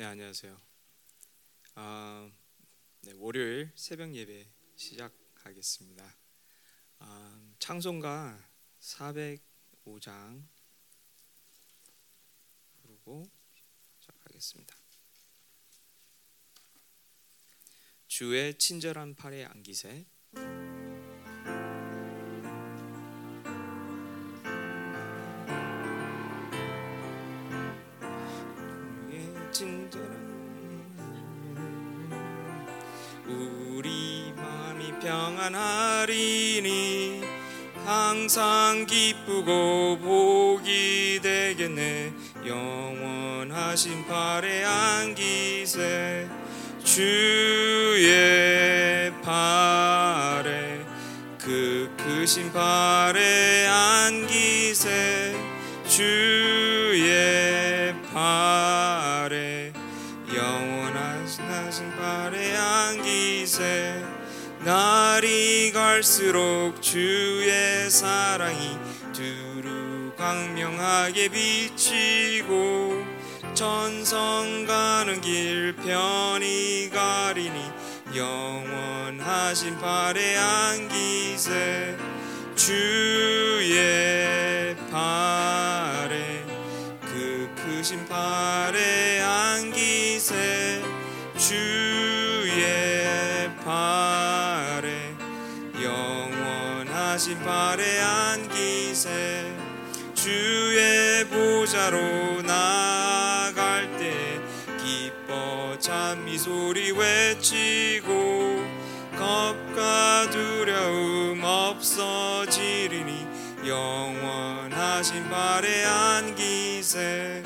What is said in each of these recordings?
네 안녕하세요. 아, 네, 월요일 새벽 예배 시작하겠습니다. 아, 창송가 405장 부르고 시작하겠습니다. 주의 친절한 팔에 안기세 평안하리니 항상 기쁘고 복이 되겠네. 영원하신 팔에 안기세 주의 팔에 그 크신 팔에 안기세 주 갈수록 주의 사랑이 두루 광명하게 비치고 전성 가는 길 편히 가리니 영원하신 팔에 안기세 주의 팔에 그 크신 팔에 보좌로 나갈 때 기뻐 찬미 소리 외치고 겁과 두려움 없어지리니 영원하신 팔에 안기세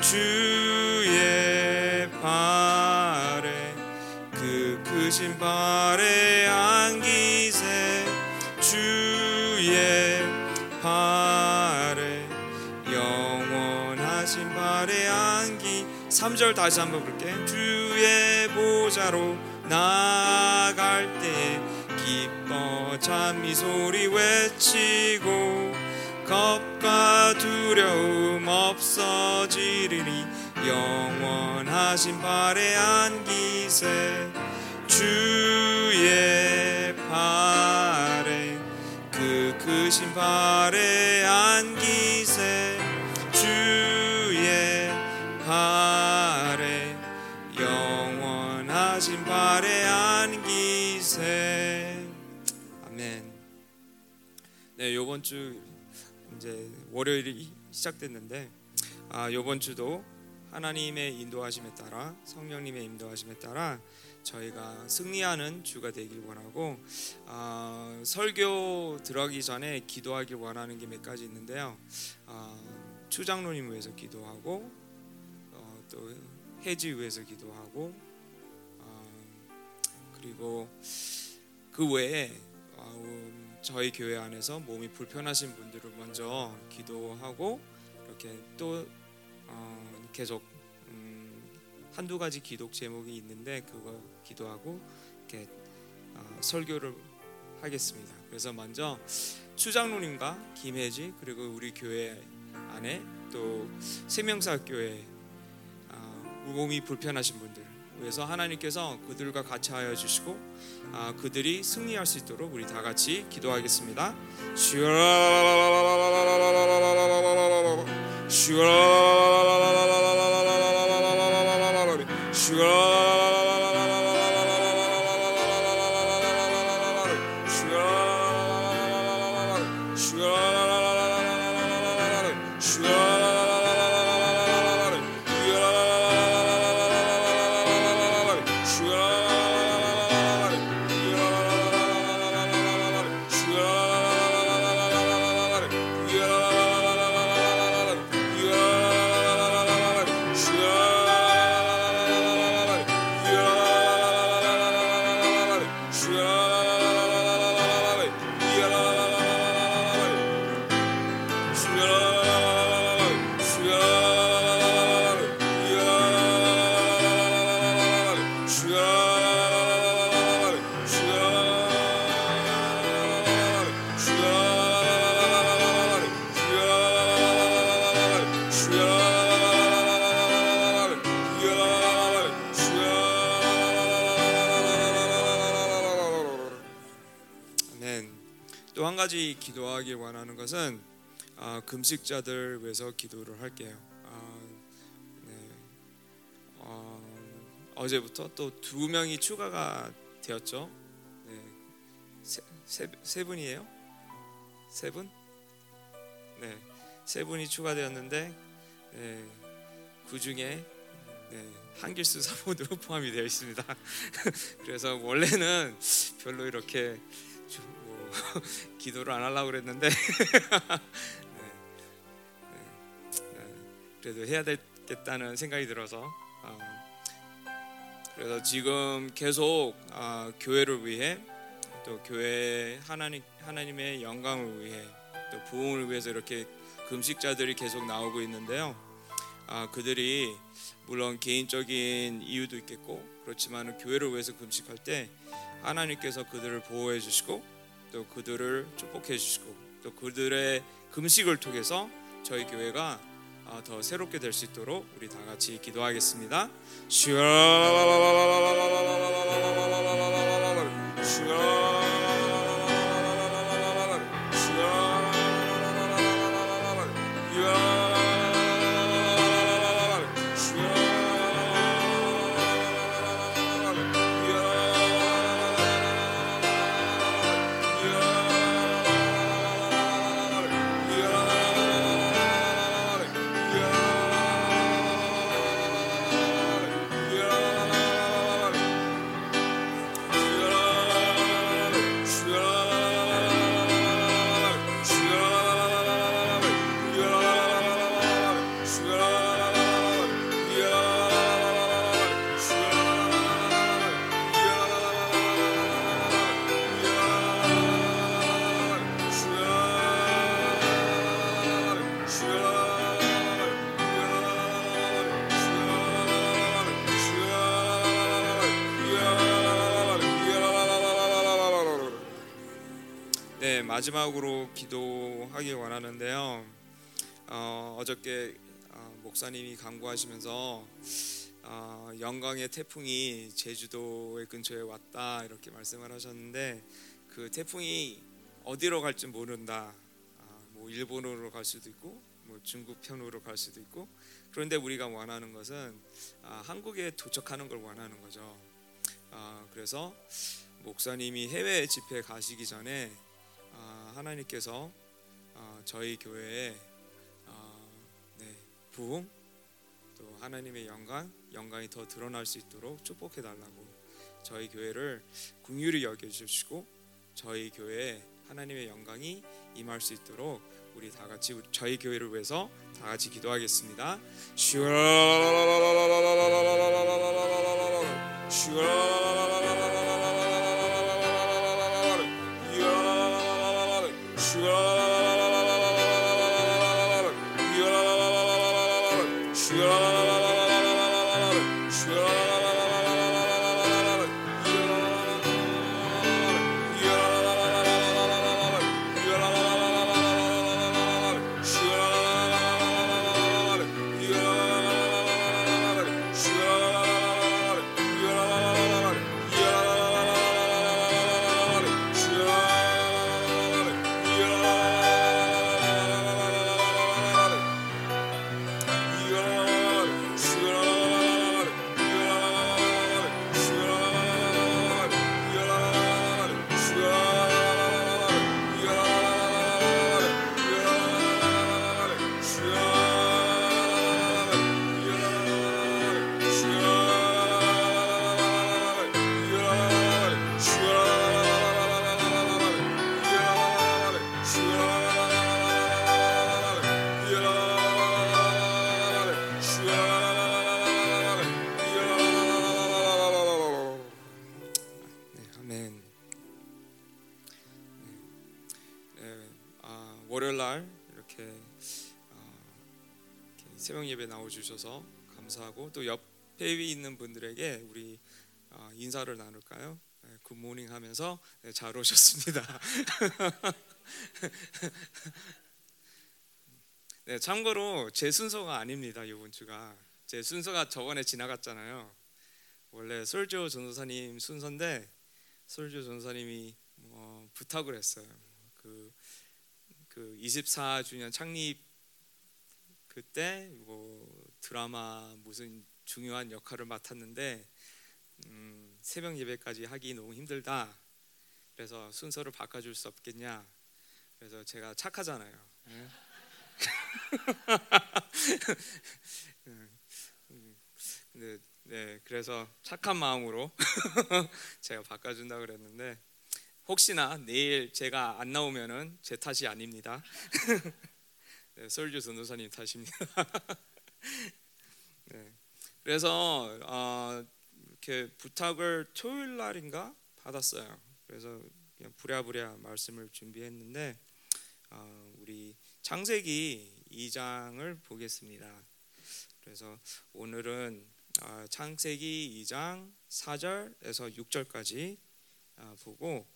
주의 팔에 그 크신 팔에 안 3절 다시 한번 볼게 주의 보좌로 나갈 때 기뻐 찬미 소리 외치고 겁과 두려움 없어지리니 영원하신 팔에 안기세. 주의 팔에 그 크신 팔에 안 주 이제 월요일이 시작됐는데 아 요번 주도 하나님의 인도하심에 따라 성령님의 인도하심에 따라 저희가 승리하는 주가 되길 원하고 아, 설교 들어가기 전에 기도하길 원하는 게 몇 가지 있는데요. 아, 추장로님 위해서 기도하고 어, 또 해지 위해서 기도하고 아, 그리고 그 외에 아, 음, 저희 교회 안에서 몸이 불편하신 분들을 먼저 기도하고 이렇게 또 어, 계속 음, 한두 가지 기독 제목이 있는데 그거 기도하고 이렇게 어, 설교를 하겠습니다. 그래서 먼저 추장로님과 김혜지 그리고 우리 교회 안에 또 세명사 교회 어, 몸이 불편하신 분들 그래서 하나님께서 그들과 같이 하여 주시고 아, 그들이 승리할 수 있도록 우리 다 같이 기도하겠습니다. 주여 주여 주여 가지 기도하길 원하는 것은 아, 금식자들 위해서 기도를 할게요. 아, 네. 어, 어제부터 또 두 명이 추가가 되었죠. 네. 세, 세, 세 분이에요? 세 분? 네, 세 분이 추가되었는데 네, 그 중에 네, 한길수 사모도 포함이 되어 있습니다. 그래서 원래는 별로 이렇게 뭐 기도를 안 하려고 그랬는데. 네, 네, 네, 그래도 해야 되겠다는 생각이 들어서 어, 그래서 지금 계속 어, 교회를 위해 또 교회 하나님 하나님의 영광을 위해 또 부흥을 위해서 이렇게 금식자들이 계속 나오고 있는데요. 아, 그들이 물론 개인적인 이유도 있겠고 그렇지만 교회를 위해서 금식할 때 하나님께서 그들을 보호해 주시고 또 그들을 축복해 주시고 또 그들의 금식을 통해서 저희 교회가 아, 더 새롭게 될 수 있도록 우리 다 같이 기도하겠습니다. 슈아 네 마지막으로 기도하기 원하는데요. 어, 어저께 어, 목사님이 강구하시면서 어, 영광의 태풍이 제주도의 근처에 왔다 이렇게 말씀을 하셨는데 그 태풍이 어디로 갈지 모른다. 아, 뭐 일본으로 갈 수도 있고 뭐 중국 편으로 갈 수도 있고 그런데 우리가 원하는 것은 아, 한국에 도착하는 걸 원하는 거죠. 아, 그래서 목사님이 해외 집회 가시기 전에 아, 하나님께서 아, 저희 교회에 아, 네, 부흥 또 하나님의 영광 영광이 더 드러날 수 있도록 축복해 달라고 저희 교회를 긍휼히 여겨 주시고 저희 교회에 하나님의 영광이 임할 수 있도록 우리 다 같이 저희 교회를 위해서 다 같이 기도하겠습니다. 네, 예배 나와 주셔서 감사하고 또 옆에 있는 분들에게 우리 아, 인사를 나눌까요? 네, 굿모닝 하면서 네, 잘 오셨습니다. 네, 참고로 제 순서가 아닙니다 이번 주가 제 순서가 저번에 지나갔잖아요. 원래 솔조 전도사님 순서인데 솔조 전도사님이 뭐 부탁을 했어요. 그, 그 24주년 창립 그때 뭐 드라마 무슨 중요한 역할을 맡았는데 음, 새벽 예배까지 하기 너무 힘들다. 그래서 순서를 바꿔줄 수 없겠냐. 그래서 제가 착하잖아요. 네. 네, 네, 그래서 착한 마음으로 제가 바꿔준다 그랬는데 혹시나 내일 제가 안 나오면은 제 탓이 아닙니다. 네, 솔주 전도사님 탓입니다. 네, 그래서 어, 이렇게 부탁을 토요일 날인가 받았어요. 그래서 그냥 부랴부랴 말씀을 준비했는데 어, 우리 창세기 2장을 보겠습니다. 그래서 오늘은 어, 창세기 2장 4절에서 6절까지 어, 보고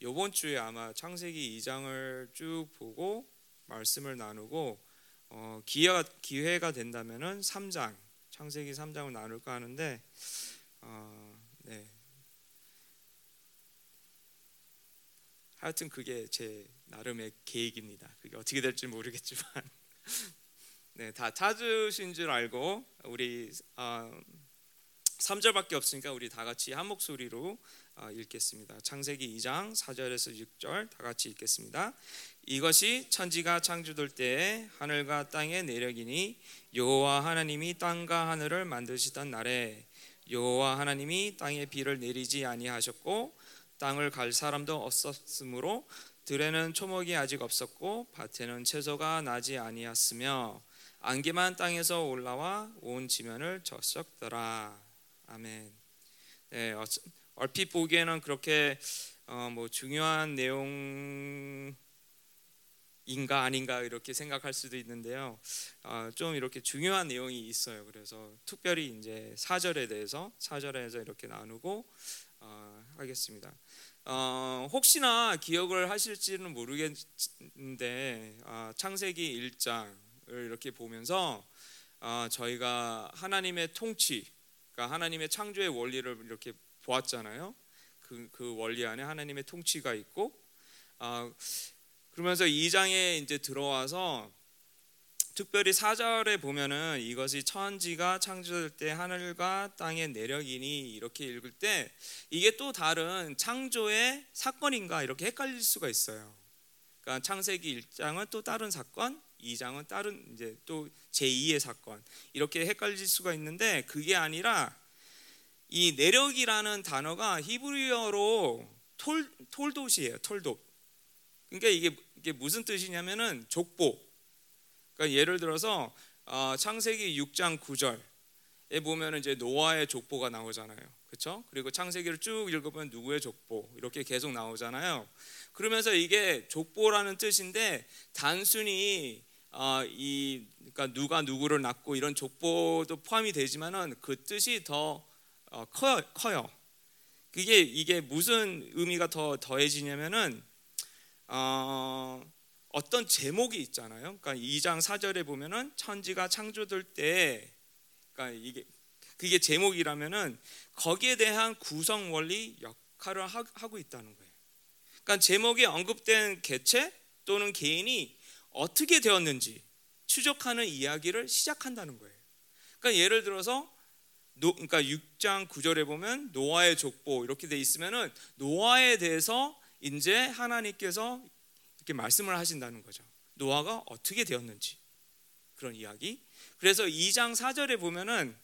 이번 주에 아마 창세기 2장을 쭉 보고 말씀을 나누고 어, 기회가, 기회가 된다면은 3장 창세기 3장을 나눌까 하는데 어, 네. 하여튼 그게 제 나름의 계획입니다. 그게 어떻게 될지 모르겠지만 네, 다 찾으신 줄 알고 우리 어, 3절밖에 없으니까 우리 다 같이 한 목소리로 어, 읽겠습니다. 창세기 2장 4절에서 6절 다 같이 읽겠습니다. 이것이 천지가 창조될 때에 하늘과 땅의 내력이니 여호와 하나님이 땅과 하늘을 만드시던 날에 여호와 하나님이 땅에 비를 내리지 아니하셨고 땅을 갈 사람도 없었으므로 들에는 초목이 아직 없었고 밭에는 채소가 나지 아니었으며 안개만 땅에서 올라와 온 지면을 젖썩더라. 아멘. 네, 얼핏 보기에는 그렇게 어, 뭐 중요한 내용 인가 아닌가 이렇게 생각할 수도 있는데요. 어, 좀 이렇게 중요한 내용이 있어요. 그래서 특별히 이제 사절에 대해서 사절에서 이렇게 나누고 어, 하겠습니다. 어, 혹시나 기억을 하실지는 모르겠는데 어, 창세기 1장을 이렇게 보면서 어, 저희가 하나님의 통치, 그러니까 하나님의 창조의 원리를 이렇게 보았잖아요. 그, 그 원리 안에 하나님의 통치가 있고 어, 그러면서 2장에 이제 들어와서 특별히 4절에 보면은 이것이 천지가 창조될 때 하늘과 땅의 내력이니 이렇게 읽을 때 이게 또 다른 창조의 사건인가 이렇게 헷갈릴 수가 있어요. 그러니까 창세기 1장은 또 다른 사건, 2장은 다른 이제 또 제2의 사건 이렇게 헷갈릴 수가 있는데 그게 아니라 이 내력이라는 단어가 히브리어로 톨 톨돛이에요. 톨돛. 그러니까 이게, 이게 무슨 뜻이냐면은 족보. 그러니까 예를 들어서 어, 창세기 6장 9절에 보면 이제 노아의 족보가 나오잖아요. 그렇죠? 그리고 창세기를 쭉 읽어보면 누구의 족보 이렇게 계속 나오잖아요. 그러면서 이게 족보라는 뜻인데 단순히 어, 이 그러니까 누가 누구를 낳고 이런 족보도 포함이 되지만은 그 뜻이 더 어, 커요, 커요. 그게 이게 무슨 의미가 더 더해지냐면은 어, 어떤 제목이 있잖아요. 그러니까 2장 4절에 보면은 천지가 창조될 때 그러니까 이게 그게 제목이라면은 거기에 대한 구성 원리 역할을 하고 있다는 거예요. 그러니까 제목에 언급된 개체 또는 개인이 어떻게 되었는지 추적하는 이야기를 시작한다는 거예요. 그러니까 예를 들어서 노, 그러니까 6장 9절에 보면 노아의 족보 이렇게 돼 있으면은 노아에 대해서 이제 하나님께서 이렇게 말씀을 하신다는 거죠. 노아가 어떻게 되었는지 그런 이야기. 그래서 2장 4절에 보면은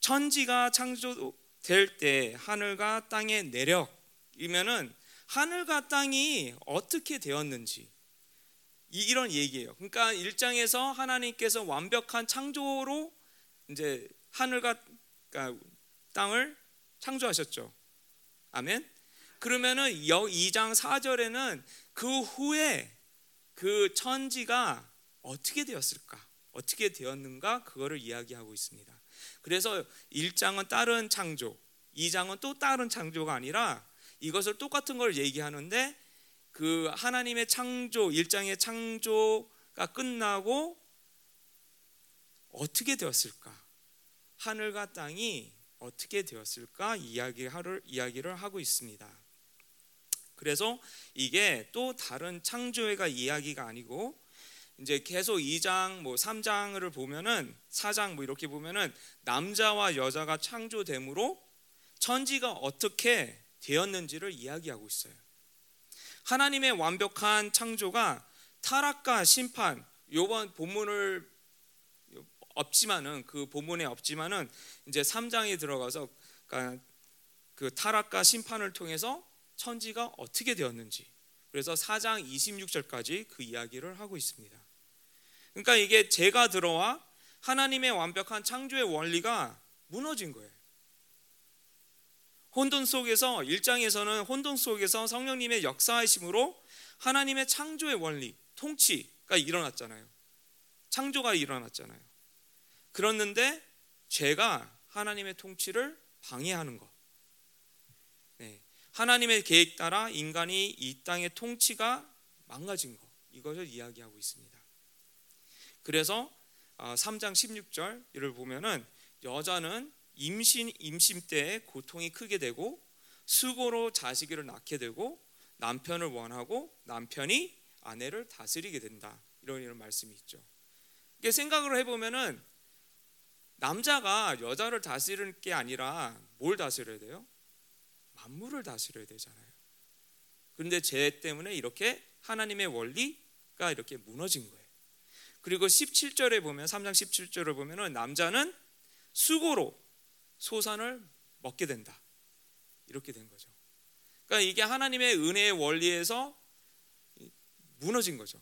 천지가 창조될 때 하늘과 땅의 내력이면은 하늘과 땅이 어떻게 되었는지 이런 얘기예요. 그러니까 1장에서 하나님께서 완벽한 창조로 이제 하늘과 그러니까 땅을 창조하셨죠. 아멘. 그러면은 2장 4절에는 그 후에 그 천지가 어떻게 되었을까? 어떻게 되었는가? 그거를 이야기하고 있습니다. 그래서 1장은 다른 창조, 2장은 또 다른 창조가 아니라 이것을 똑같은 걸 얘기하는데 그 하나님의 창조, 1장의 창조가 끝나고 어떻게 되었을까? 하늘과 땅이 어떻게 되었을까? 이야기를, 하고 있습니다. 그래서 이게 또 다른 창조회가 이야기가 아니고 이제 계속 2장 뭐 3장을 보면은 4장 뭐 이렇게 보면은 남자와 여자가 창조됨으로 천지가 어떻게 되었는지를 이야기하고 있어요. 하나님의 완벽한 창조가 타락과 심판 요번 본문을 없지만은 그 본문에 없지만은 이제 3장에 들어가서 그러니까 그 타락과 심판을 통해서 천지가 어떻게 되었는지 그래서 4장 26절까지 그 이야기를 하고 있습니다. 그러니까 이게 제가 들어와 하나님의 완벽한 창조의 원리가 무너진 거예요. 혼돈 속에서 1장에서는 혼돈 속에서 성령님의 역사하심으로 하나님의 창조의 원리, 통치가 일어났잖아요. 창조가 일어났잖아요. 그렇는데 죄가 하나님의 통치를 방해하는 것. 네. 하나님의 계획 따라 인간이 이 땅의 통치가 망가진 것. 이것을 이야기하고 있습니다. 그래서 3장 아, 16절을 보면은 여자는 임신 임신 때에 고통이 크게 되고 수고로 자식을 낳게 되고 남편을 원하고 남편이 아내를 다스리게 된다. 이런 이런 말씀이 있죠. 이게 생각을 해보면은 남자가 여자를 다스리는 게 아니라 뭘 다스려야 돼요? 만물을 다스려야 되잖아요. 그런데 죄 때문에 이렇게 하나님의 원리가 이렇게 무너진 거예요. 그리고 17절에 보면 3장 17절을 보면은 남자는 수고로 소산을 먹게 된다. 이렇게 된 거죠. 그러니까 이게 하나님의 은혜의 원리에서 무너진 거죠.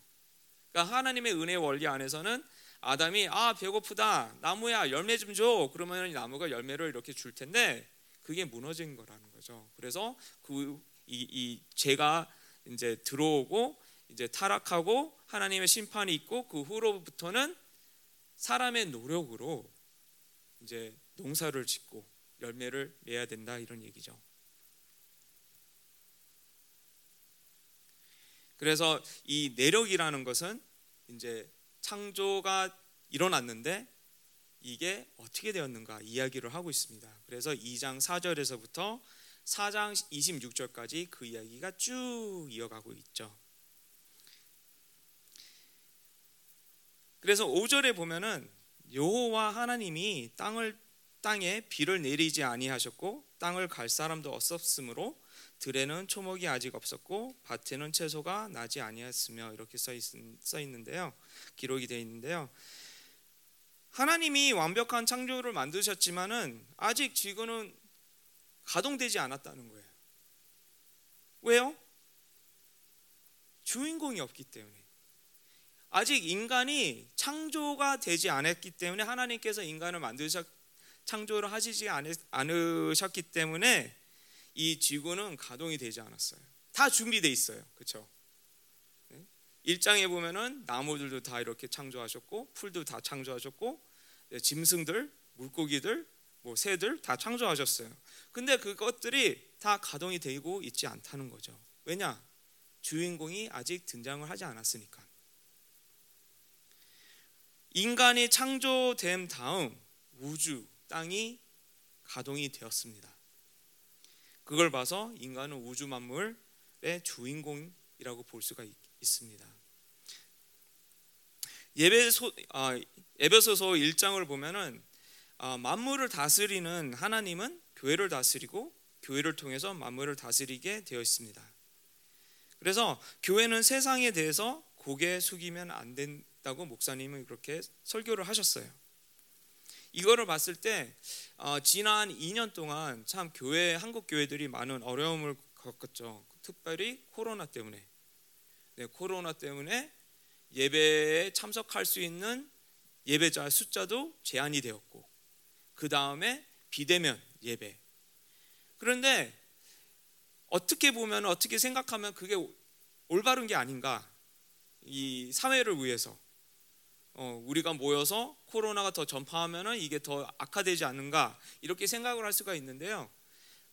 그러니까 하나님의 은혜의 원리 안에서는 아담이 아 배고프다 나무야 열매 좀 줘 그러면 나무가 열매를 이렇게 줄 텐데 그게 무너진 거라는 거죠. 그래서 그 이 이 죄가 이제 들어오고 이제 타락하고 하나님의 심판이 있고 그 후로부터는 사람의 노력으로 이제 농사를 짓고 열매를 맺어야 된다 이런 얘기죠. 그래서 이 내력이라는 것은 이제 창조가 일어났는데 이게 어떻게 되었는가 이야기를 하고 있습니다. 그래서 2장 4절에서부터 4장 26절까지 그 이야기가 쭉 이어가고 있죠. 그래서 5절에 보면은 여호와 하나님이 땅을 땅에 비를 내리지 아니하셨고 땅을 갈 사람도 없었으므로 들에는 초목이 아직 없었고 밭에는 채소가 나지 아니했으며 이렇게 써, 있, 써 있 는데요. 기록이 되어 있는데요. 하나님이 완벽한 창조를 만드셨지만은 아직 지구는 가동되지 않았다는 거예요. 왜요? 주인공이 없기 때문에. 아직 인간이 창조가 되지 않았기 때문에 하나님께서 인간을 만드셨 창조를 하시지 않으셨기 때문에 이 지구는 가동이 되지 않았어요. 다 준비돼 있어요. 그렇죠? 1장에 보면은 나무들도 다 이렇게 창조하셨고 풀도 다 창조하셨고 네, 짐승들, 물고기들, 뭐 새들 다 창조하셨어요. 근데 그것들이 다 가동이 되고 있지 않다는 거죠. 왜냐? 주인공이 아직 등장을 하지 않았으니까. 인간이 창조된 다음 우주, 땅이 가동이 되었습니다. 그걸 봐서 인간은 우주 만물의 주인공이라고 볼 수가 있, 습니다 예배소 아, 에베소서 1장을 보면은 아, 만물을 다스리는 하나님은 교회를 다스리고 교회를 통해서 만물을 다스리게 되어 있습니다. 그래서 교회는 세상에 대해서 고개 숙이면 안 된다고 목사님은 그렇게 설교를 하셨어요. 이거를 봤을 때 어, 지난 2년 동안 참 교회 한국 교회들이 많은 어려움을 겪었죠. 특별히 코로나 때문에. 네, 코로나 때문에 예배에 참석할 수 있는 예배자 숫자도 제한이 되었고 그 다음에 비대면 예배. 그런데 어떻게 보면 어떻게 생각하면 그게 올바른 게 아닌가 이 사회를 위해서 어, 우리가 모여서 코로나가 더 전파하면은 이게 더 악화되지 않는가 이렇게 생각을 할 수가 있는데요.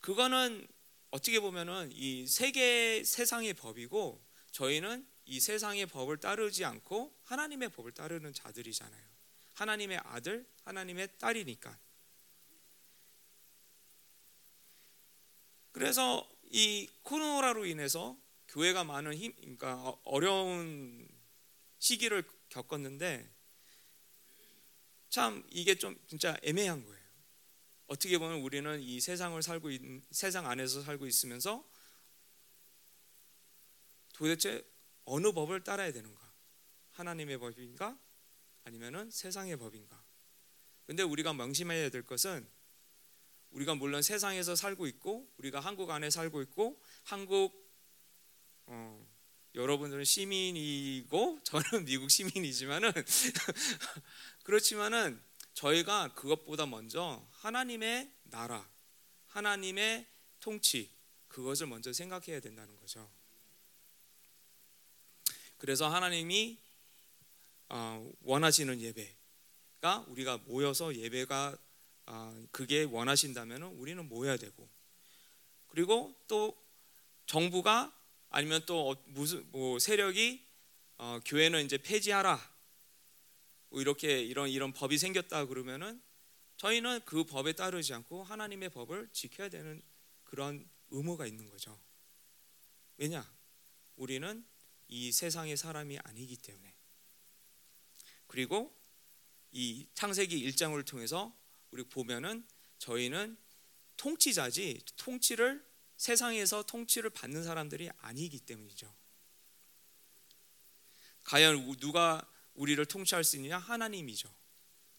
그거는 어떻게 보면은 이 세계 세상의 법이고 저희는 이 세상의 법을 따르지 않고 하나님의 법을 따르는 자들이잖아요. 하나님의 아들, 하나님의 딸이니까. 그래서 이 코로나로 인해서 교회가 많은 힘, 그러니까 어- 어려운 시기를 겪었는데 참 이게 좀 진짜 애매한 거예요. 어떻게 보면 우리는 이 세상을 살고 있, 세상 안에서 살고 있으면서 도대체 어느 법을 따라야 되는가? 하나님의 법인가? 아니면은 세상의 법인가? 근데 우리가 명심해야 될 것은 우리가 물론 세상에서 살고 있고 우리가 한국 안에 살고 있고 한국 어, 여러분들은 시민이고 저는 미국 시민이지만은 그렇지만은 저희가 그것보다 먼저 하나님의 나라, 하나님의 통치 그것을 먼저 생각해야 된다는 거죠. 그래서 하나님이 어, 원하시는 예배가 우리가 모여서 예배가 아, 그게 원하신다면 우리는 모여야 되고 그리고 또 정부가 아니면 또 어- 무슨 뭐 세력이 어, 교회는 이제 폐지하라 뭐 이렇게 이런 이런 법이 생겼다 그러면은 저희는 그 법에 따르지 않고 하나님의 법을 지켜야 되는 그런 의무가 있는 거죠. 왜냐? 우리는 이 세상의 사람이 아니기 때문에. 그리고 이 창세기 1장을 통해서 우리 보면은 저희는 통치자지 통치를 세상에서 통치를 받는 사람들이 아니기 때문이죠. 과연 누가 우리를 통치할 수 있느냐? 하나님이죠.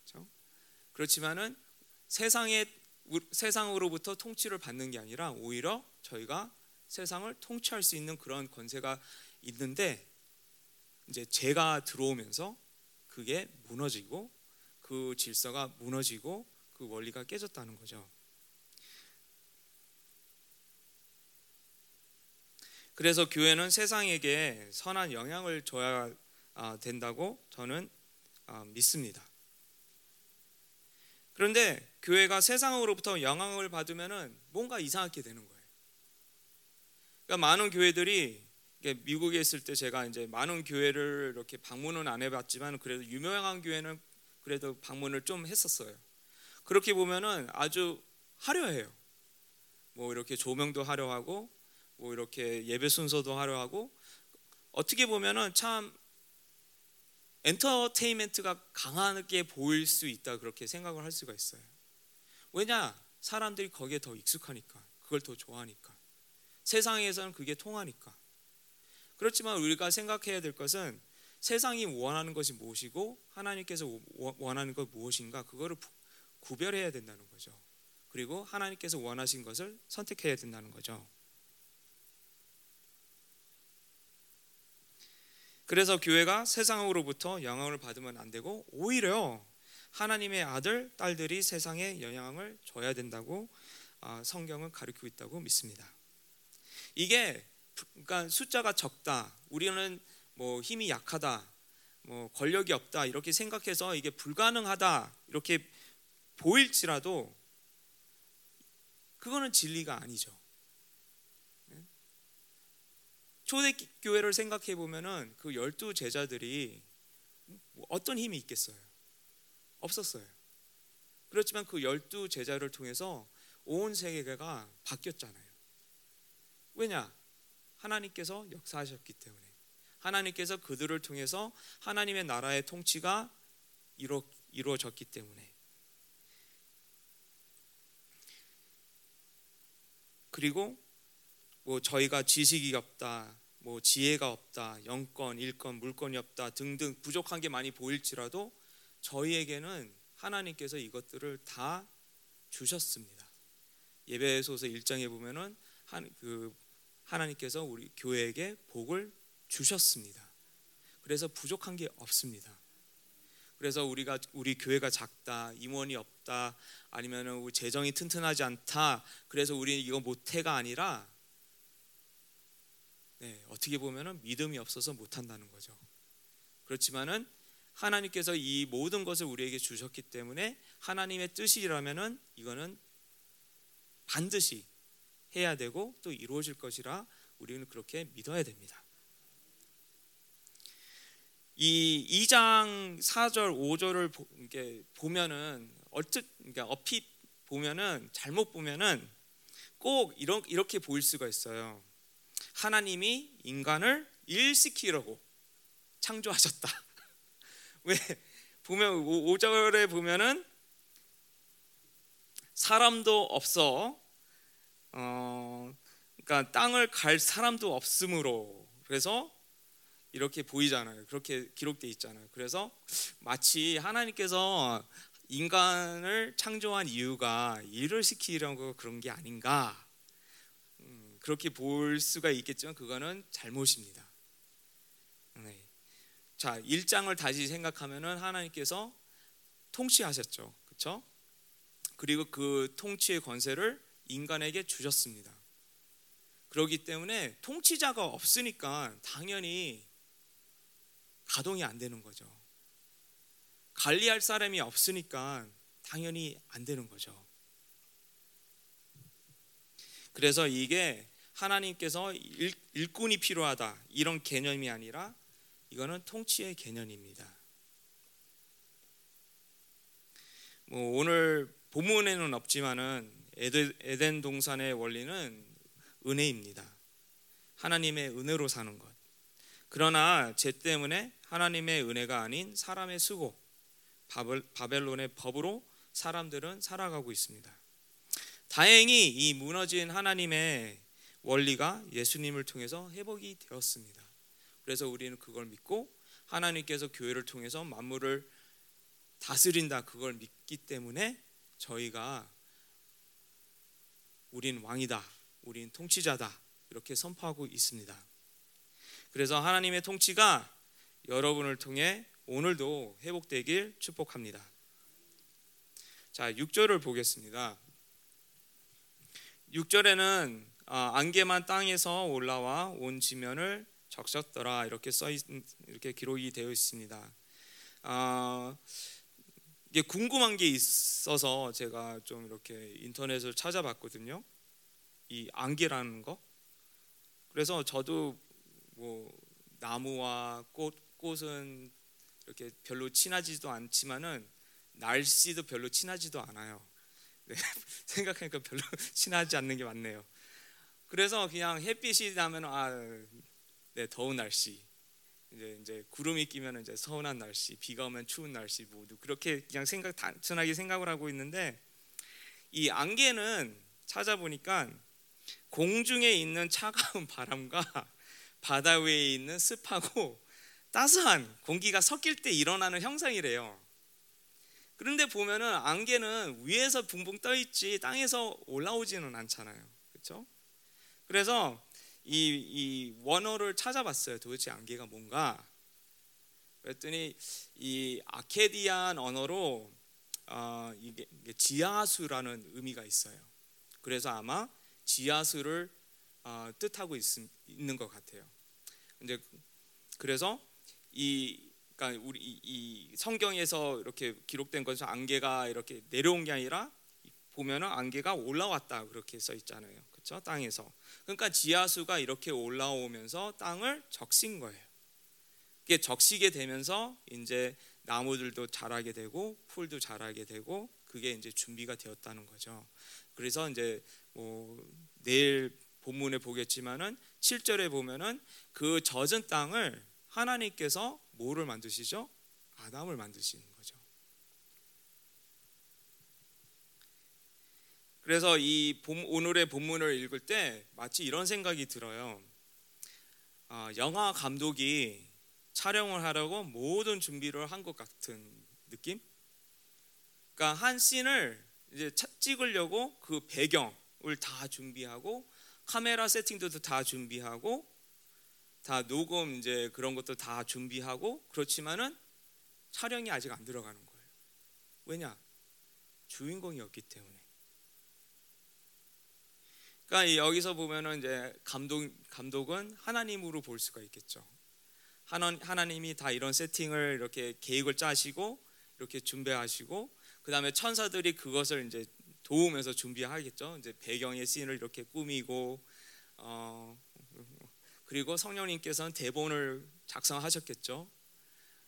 그렇죠? 그렇지만은 세상에 세상으로부터 통치를 받는 게 아니라 오히려 저희가 세상을 통치할 수 있는 그런 권세가 있는데 이제 죄가 들어오면서 그게 무너지고 그 질서가 무너지고 그 원리가 깨졌다는 거죠. 그래서 교회는 세상에게 선한 영향을 줘야 아, 된다고 저는 아, 믿습니다. 그런데 교회가 세상으로부터 영향을 받으면은 뭔가 이상하게 되는 거예요. 그러니까 많은 교회들이 미국에 있을 때 제가 이제 많은 교회를 이렇게 방문은 안 해봤지만 그래도 유명한 교회는 그래도 방문을 좀 했었어요. 그렇게 보면은 아주 화려해요. 뭐 이렇게 조명도 화려하고 뭐 이렇게 예배 순서도 화려하고 어떻게 보면은 참 엔터테인먼트가 강하게 보일 수 있다 그렇게 생각을 할 수가 있어요. 왜냐? 사람들이 거기에 더 익숙하니까 그걸 더 좋아하니까 세상에서는 그게 통하니까 그렇지만 우리가 생각해야 될 것은 세상이 원하는 것이 무엇이고 하나님께서 원하는 것 무엇인가 그거를 구별해야 된다는 거죠. 그리고 하나님께서 원하신 것을 선택해야 된다는 거죠. 그래서 교회가 세상으로부터 영향을 받으면 안 되고 오히려 하나님의 아들, 딸들이 세상에 영향을 줘야 된다고 아, 성경은 가르치고 있다고 믿습니다. 이게 그러니까 숫자가 적다, 우리는 뭐 힘이 약하다, 뭐 권력이 없다 이렇게 생각해서 이게 불가능하다 이렇게 보일지라도 그거는 진리가 아니죠. 초대교회를 생각해 보면은 그 열두 제자들이 뭐 어떤 힘이 있겠어요? 없었어요. 그렇지만 그 열두 제자를 통해서 온 세계가 바뀌었잖아요. 왜냐? 하나님께서 역사하셨기 때문에. 하나님께서 그들을 통해서 하나님의 나라의 통치가 이루, 이루어졌기 때문에. 그리고 뭐 저희가 지식이 없다, 뭐 지혜가 없다, 영권, 일권, 물권이 없다 등등 부족한 게 많이 보일지라도 저희에게는 하나님께서 이것들을 다 주셨습니다. 예배소서 1장에 보면은 한, 그 하나님께서 우리 교회에게 복을 주셨습니다. 그래서 부족한 게 없습니다. 그래서 우리가 우리 교회가 작다, 임원이 없다, 아니면은 재정이 튼튼하지 않다. 그래서 우리 이거 못해가 아니라 네, 어떻게 보면은 믿음이 없어서 못한다는 거죠. 그렇지만은 하나님께서 이 모든 것을 우리에게 주셨기 때문에 하나님의 뜻이라면은 이거는 반드시 해야 되고 또 이루어질 것이라 우리는 그렇게 믿어야 됩니다. 이 2장 4절 5절을 이렇게 보면은 얼뜻 그러니까 어핏 보면은 잘못 보면은 꼭 이런 이렇게 보일 수가 있어요. 하나님이 인간을 일시키려고 창조하셨다. 왜 보면 5절에 보면은 사람도 없어 어 그러니까 땅을 갈 사람도 없으므로 그래서 이렇게 보이잖아요. 그렇게 기록돼 있잖아요. 그래서 마치 하나님께서 인간을 창조한 이유가 일을 시키려고 그런 게 아닌가 음, 그렇게 볼 수가 있겠지만 그거는 잘못입니다. 네. 자, 1장을 다시 생각하면은 하나님께서 통치하셨죠. 그렇죠? 그리고 그 통치의 권세를 인간에게 주셨습니다. 그렇기 때문에 통치자가 없으니까 당연히 가동이 안 되는 거죠. 관리할 사람이 없으니까 당연히 안 되는 거죠. 그래서 이게 하나님께서 일, 일꾼이 필요하다 이런 개념이 아니라 이거는 통치의 개념입니다. 뭐 오늘 본문에는 없지만은 에덴 동산의 원리는 은혜입니다. 하나님의 은혜로 사는 것. 그러나 죄 때문에 하나님의 은혜가 아닌 사람의 수고, 바벨론의 법으로 사람들은 살아가고 있습니다. 다행히 이 무너진 하나님의 원리가 예수님을 통해서 회복이 되었습니다. 그래서 우리는 그걸 믿고 하나님께서 교회를 통해서 만물을 다스린다 그걸 믿기 때문에 저희가 우린 왕이다. 우린 통치자다. 이렇게 선포하고 있습니다. 그래서 하나님의 통치가 여러분을 통해 오늘도 회복되길 축복합니다. 자, 6절을 보겠습니다. 6절에는 아, 안개만 땅에서 올라와 온 지면을 적셨더라 이렇게 써 있, 이렇게 기록이 되어 있습니다. 아, 이게 궁금한 게 있어서 제가 좀 이렇게 인터넷을 찾아봤거든요. 이 안개라는 거. 그래서 저도 뭐 나무와 꽃 꽃은 이렇게 별로 친하지도 않지만은 날씨도 별로 친하지도 않아요. 네, 생각하니까 별로 친하지 않는 게 맞네요. 그래서 그냥 햇빛이 나면 아, 네 더운 날씨. 이제 이제 구름이 끼면 이제 서운한 날씨, 비가 오면 추운 날씨 모두 그렇게 그냥 생각 단순하게 생각을 하고 있는데 이 안개는 찾아보니까 공중에 있는 차가운 바람과 바다 위에 있는 습하고 따스한 공기가 섞일 때 일어나는 현상이래요. 그런데 보면은 안개는 위에서 붕붕 떠 있지 땅에서 올라오지는 않잖아요. 그렇죠? 그래서 이, 이 원어를 찾아봤어요. 도대체 안개가 뭔가? 그랬더니 이 아케디안 언어로 어, 이게, 이게 지하수라는 의미가 있어요. 그래서 아마 지하수를 어, 뜻하고 있, 있는 것 같아요. 이제 그래서 이 그러니까 우리 이, 이 성경에서 이렇게 기록된 것은 안개가 이렇게 내려온 게 아니라 보면은 안개가 올라왔다 그렇게 써 있잖아요. 그렇죠? 땅에서. 그러니까 지하수가 이렇게 올라오면서 땅을 적신 거예요. 이게 적시게 되면서 이제 나무들도 자라게 되고 풀도 자라게 되고 그게 이제 준비가 되었다는 거죠. 그래서 이제 뭐 내일 본문에 보겠지만은 7절에 보면은 그 젖은 땅을 하나님께서 뭐를 만드시죠? 아담을 만드시는 거죠. 그래서 이 봄, 오늘의 본문을 읽을 때 마치 이런 생각이 들어요. 어, 영화 감독이 촬영을 하려고 모든 준비를 한 것 같은 느낌? 그러니까 한 씬을 이제 찍으려고 그 배경을 다 준비하고 카메라 세팅도 다 준비하고 다 녹음 이제 그런 것도 다 준비하고 그렇지만은 촬영이 아직 안 들어가는 거예요. 왜냐? 주인공이 없기 때문에. 그러니까 여기서 보면은 이제 감독 감독은 하나님으로 볼 수가 있겠죠. 하나, 하나님이 다 이런 세팅을 이렇게 계획을 짜시고 이렇게 준비하시고 그 다음에 천사들이 그것을 이제 도우면서 준비하겠죠. 이제 배경의 씬을 이렇게 꾸미고 어, 그리고 성령님께서는 대본을 작성하셨겠죠.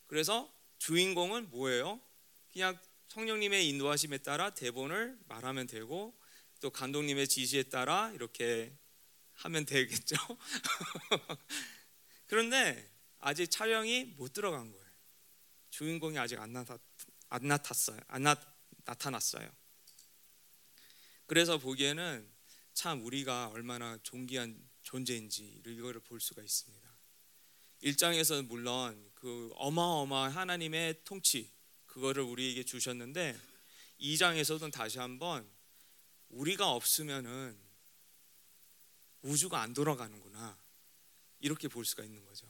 그래서 주인공은 뭐예요? 그냥 성령님의 인도하심에 따라 대본을 말하면 되고 또 감독님의 지시에 따라 이렇게 하면 되겠죠. 그런데 아직 촬영이 못 들어간 거예요. 주인공이 아직 안, 나타, 안 나탔어요. 안 나, 나타났어요. 그래서 보기에는 참 우리가 얼마나 존귀한 존재인지 이거를 볼 수가 있습니다. 1장에서는 물론 그 어마어마한 하나님의 통치 그거를 우리에게 주셨는데 2장에서도 다시 한번 우리가 없으면은 우주가 안 돌아가는구나 이렇게 볼 수가 있는 거죠.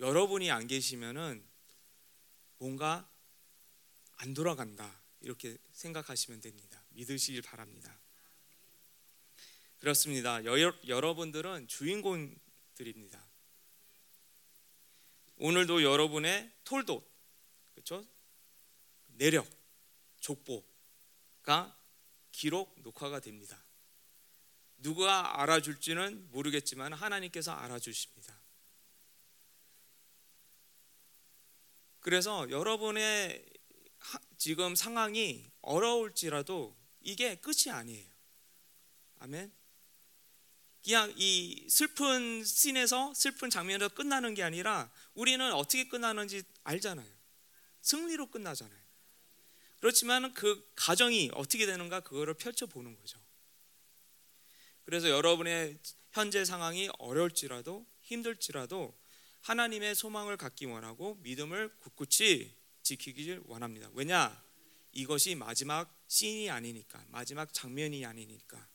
여러분이 안 계시면은 뭔가 안 돌아간다 이렇게 생각하시면 됩니다. 믿으시길 바랍니다. 그렇습니다. 여, 여러분들은 주인공들입니다. 오늘도 여러분의 톨도 그렇죠? 내력, 족보가 기록 녹화가 됩니다. 누가 알아줄지는 모르겠지만 하나님께서 알아주십니다. 그래서 여러분의 지금 상황이 어려울지라도 이게 끝이 아니에요. 아멘. 그냥 이 슬픈 씬에서 슬픈 장면에서 끝나는 게 아니라 우리는 어떻게 끝나는지 알잖아요. 승리로 끝나잖아요. 그렇지만 그 가정이 어떻게 되는가 그거를 펼쳐 보는 거죠. 그래서 여러분의 현재 상황이 어려울지라도 힘들지라도 하나님의 소망을 갖기 원하고 믿음을 꿋꿋이 지키길 원합니다. 왜냐? 이것이 마지막 씬이 아니니까, 마지막 장면이 아니니까.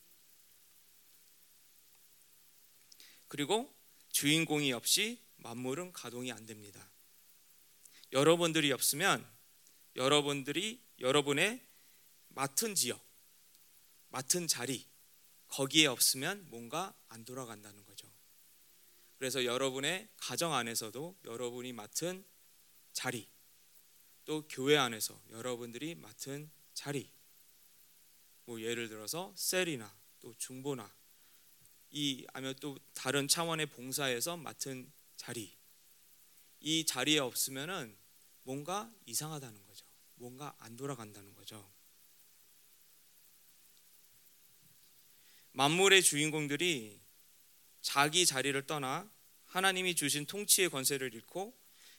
그리고 주인공이 없이 만물은 가동이 안 됩니다. 여러분들이 없으면 여러분들이 여러분의 맡은 지역, 맡은 자리, 거기에 없으면 뭔가 안 돌아간다는 거죠. 그래서 여러분의 가정 안에서도 여러분이 맡은 자리, 또 교회 안에서 여러분들이 맡은 자리, 뭐 예를 들어서 셀이나 또 중보나 이 아니면 또 다른 차원의 봉사에서 맡은 자리, 이 자리에 없으면은 뭔가 이상하다는 거죠. 뭔가 안 돌아간다는 거죠. 만물의 주인공들이 자기 자리를 떠나 하나님이 주신 통치의 권세를 잃고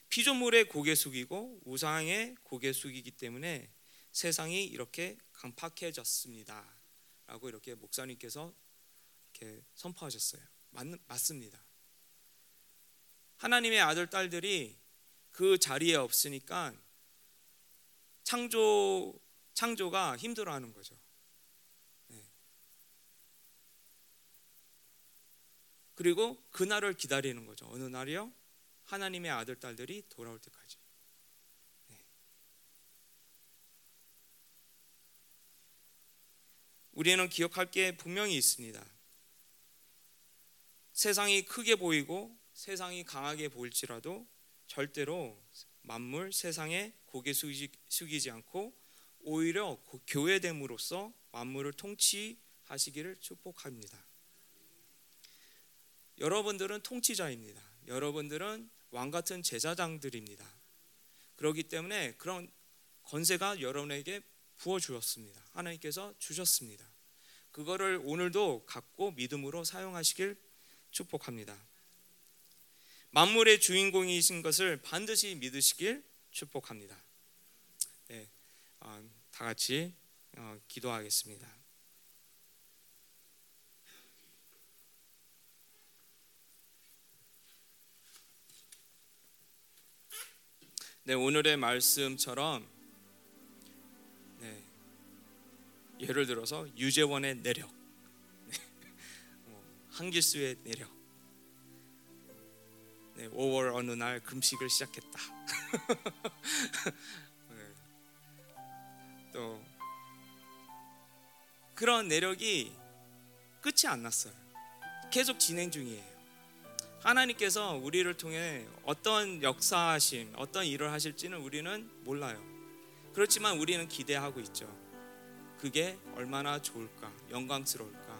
피조물에 고개 숙이고 우상에 고개 숙이기 때문에 세상이 이렇게 강팍해졌습니다. 라고 이렇게 목사님께서 이렇게 선포하셨어요. 맞, 맞습니다. 하나님의 아들 딸들이 그 자리에 없으니까 창조 창조가 힘들어하는 거죠. 네. 그리고 그날을 기다리는 거죠. 어느 날이요? 하나님의 아들 딸들이 돌아올 때까지. 네. 우리는 기억할 게 분명히 있습니다. 세상이 크게 보이고 세상이 강하게 보일지라도 절대로 만물 세상에 고개 숙이 지 않고 오히려 교회됨으로써 만물을 통치하시기를 축복합니다. 여러분들은 통치자입니다. 여러분들은 왕 같은 제사장들입니다. 그렇기 때문에 그런 권세가 여러분에게 부어 주었습니다. 하나님께서 주셨습니다. 그거를 오늘도 갖고 믿음으로 사용하시길 축복합니다. 만물의 주인공이신 것을 반드시 믿으시길 축복합니다. 네, 어, 다 같이 어, 기도하겠습니다. 네, 오늘의 말씀처럼 네, 예를 들어서 유재원의 내력 한길수의 내력. 네, 5월 어느 날 금식을 시작했다. 네. 또 그런 내력이 끝이 안 났어요. 계속 진행 중이에요. 하나님께서 우리를 통해 어떤 역사하심, 어떤 일을 하실지는 우리는 몰라요. 그렇지만 우리는 기대하고 있죠. 그게 얼마나 좋을까, 영광스러울까.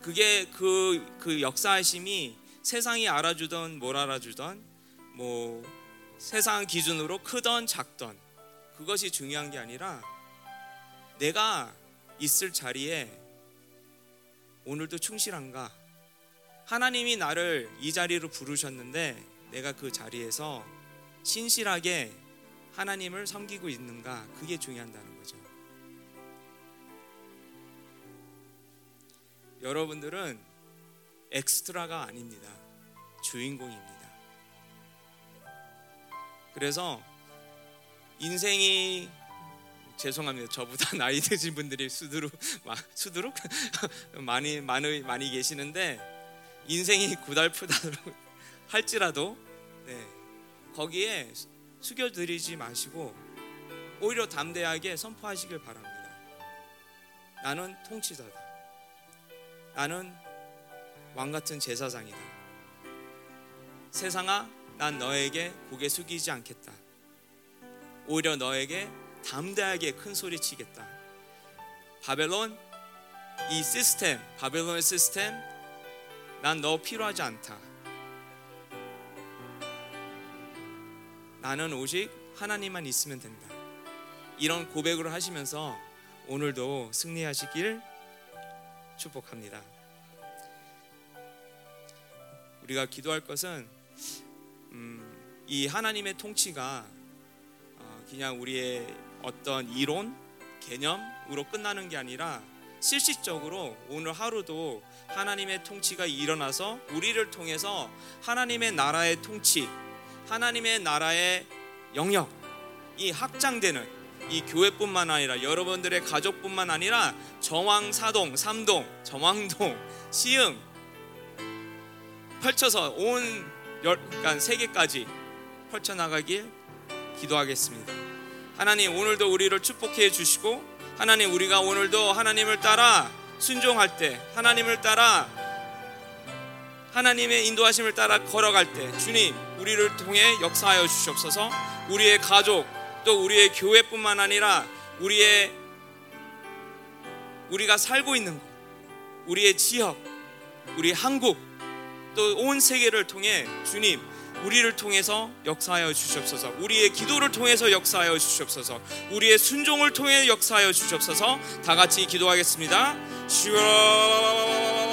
그게 그, 그 역사하심이 세상이 알아주던 뭘 알아주던 뭐 세상 기준으로 크던 작던 그것이 중요한 게 아니라 내가 있을 자리에 오늘도 충실한가? 하나님이 나를 이 자리로 부르셨는데 내가 그 자리에서 신실하게 하나님을 섬기고 있는가? 그게 중요한다는 거죠. 여러분들은 엑스트라가 아닙니다. 주인공입니다. 그래서 인생이 죄송합니다. 저보다 나이 드신 분들이 수두룩 수두룩 많이 많이 많이 계시는데 인생이 고달프다 할지라도 네, 거기에 숙여드리지 마시고 오히려 담대하게 선포하시길 바랍니다. 나는 통치자다. 나는 왕 같은 제사장이다. 세상아, 난 너에게 고개 숙이지 않겠다. 오히려 너에게 담대하게 큰 소리 치겠다. 바벨론 이 시스템, 바벨론의 시스템 난 너 필요하지 않다. 나는 오직 하나님만 있으면 된다. 이런 고백을 하시면서 오늘도 승리하시길 축복합니다. 우리가 기도할 것은 음, 이 하나님의 통치가 어, 그냥 우리의 어떤 이론, 개념으로 끝나는 게 아니라 실질적으로 오늘 하루도 하나님의 통치가 일어나서 우리를 통해서 하나님의 나라의 통치, 하나님의 나라의 영역 이 확장되는 이 교회뿐만 아니라 여러분들의 가족뿐만 아니라 정왕 사동, 삼동, 정왕동, 시흥 펼쳐서 온 열, 그러니까 세계까지 펼쳐 나가길 기도하겠습니다. 하나님 오늘도 우리를 축복해 주시고 하나님 우리가 오늘도 하나님을 따라 순종할 때 하나님을 따라 하나님의 인도하심을 따라 걸어갈 때 주님 우리를 통해 역사하여 주시옵소서 우리의 가족 또 우리의 교회뿐만 아니라 우리의 우리가 살고 있는 곳 우리의 지역 우리 한국 또 온 세계를 통해 주님 우리를 통해서 역사하여 주시옵소서. 우리의 기도를 통해서 역사하여 주시옵소서. 우리의 순종을 통해 역사하여 주시옵소서. 다 같이 기도하겠습니다. 주여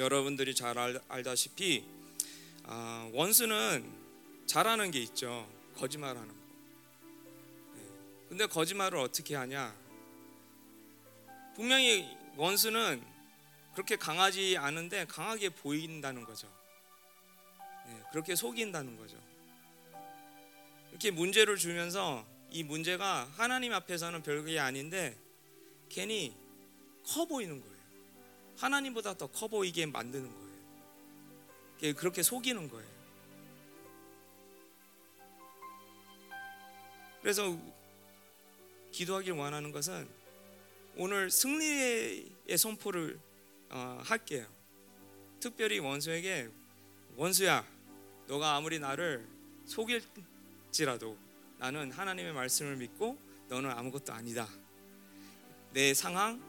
여러분들이 잘 알, 알다시피 아, 원수는 잘하는 게 있죠. 거짓말하는 거. 네. 근데 거짓말을 어떻게 하냐? 분명히 원수는 그렇게 강하지 않은데 강하게 보인다는 거죠. 네, 그렇게 속인다는 거죠. 이렇게 문제를 주면서 이 문제가 하나님 앞에서는 별게 아닌데 괜히 커 보이는 거예요. 하나님보다 더 커 보이게 만드는 거예요. 그렇게 속이는 거예요. 그래서 기도하길 원하는 것은 오늘 승리의 선포를 어, 할게요. 특별히 원수에게 원수야, 너가 아무리 나를 속일지라도 나는 하나님의 말씀을 믿고 너는 아무것도 아니다. 내 상황,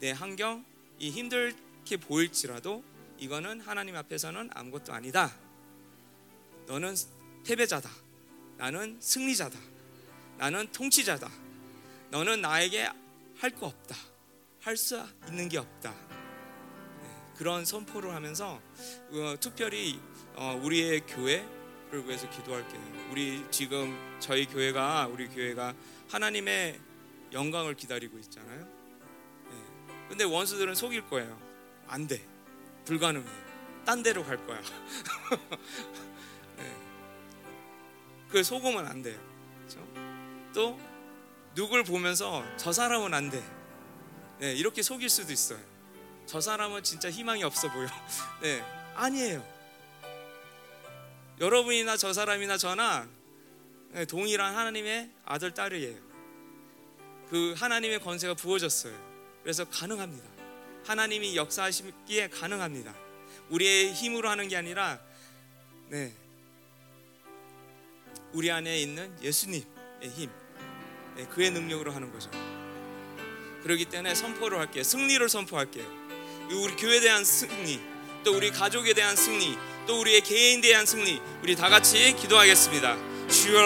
내 환경 이 힘들게 보일지라도 이거는 하나님 앞에서는 아무것도 아니다. 너는 패배자다. 나는 승리자다. 나는 통치자다. 너는 나에게 할 거 없다. 할 수 있는 게 없다. 네, 그런 선포를 하면서 어, 특별히 어, 우리의 교회를 위해서 기도할게요. 우리 지금 저희 교회가 우리 교회가 하나님의 영광을 기다리고 있잖아요. 네, 근데 원수들은 속일 거예요. 안 돼. 불가능해. 딴 데로 갈 거야. 네. 그 속으면 안 돼요. 그렇죠? 또 누굴 보면서 저 사람은 안 돼. 네, 이렇게 속일 수도 있어요. 저 사람은 진짜 희망이 없어 보여. 네, 아니에요. 여러분이나 저 사람이나 저나 네, 동일한 하나님의 아들 딸이에요. 그 하나님의 권세가 부어졌어요. 그래서 가능합니다. 하나님이 역사하시기에 가능합니다. 우리의 힘으로 하는 게 아니라 네. 우리 안에 있는 예수님의 힘, 네, 그의 능력으로 하는 거죠. 그렇기 때문에 선포를 할게요. 승리를 선포할게요. 우리 교회에 대한 승리, 또 우리 가족에 대한 승리, 또 우리의 개인에 대한 승리, 우리 다 같이 기도하겠습니다. 주여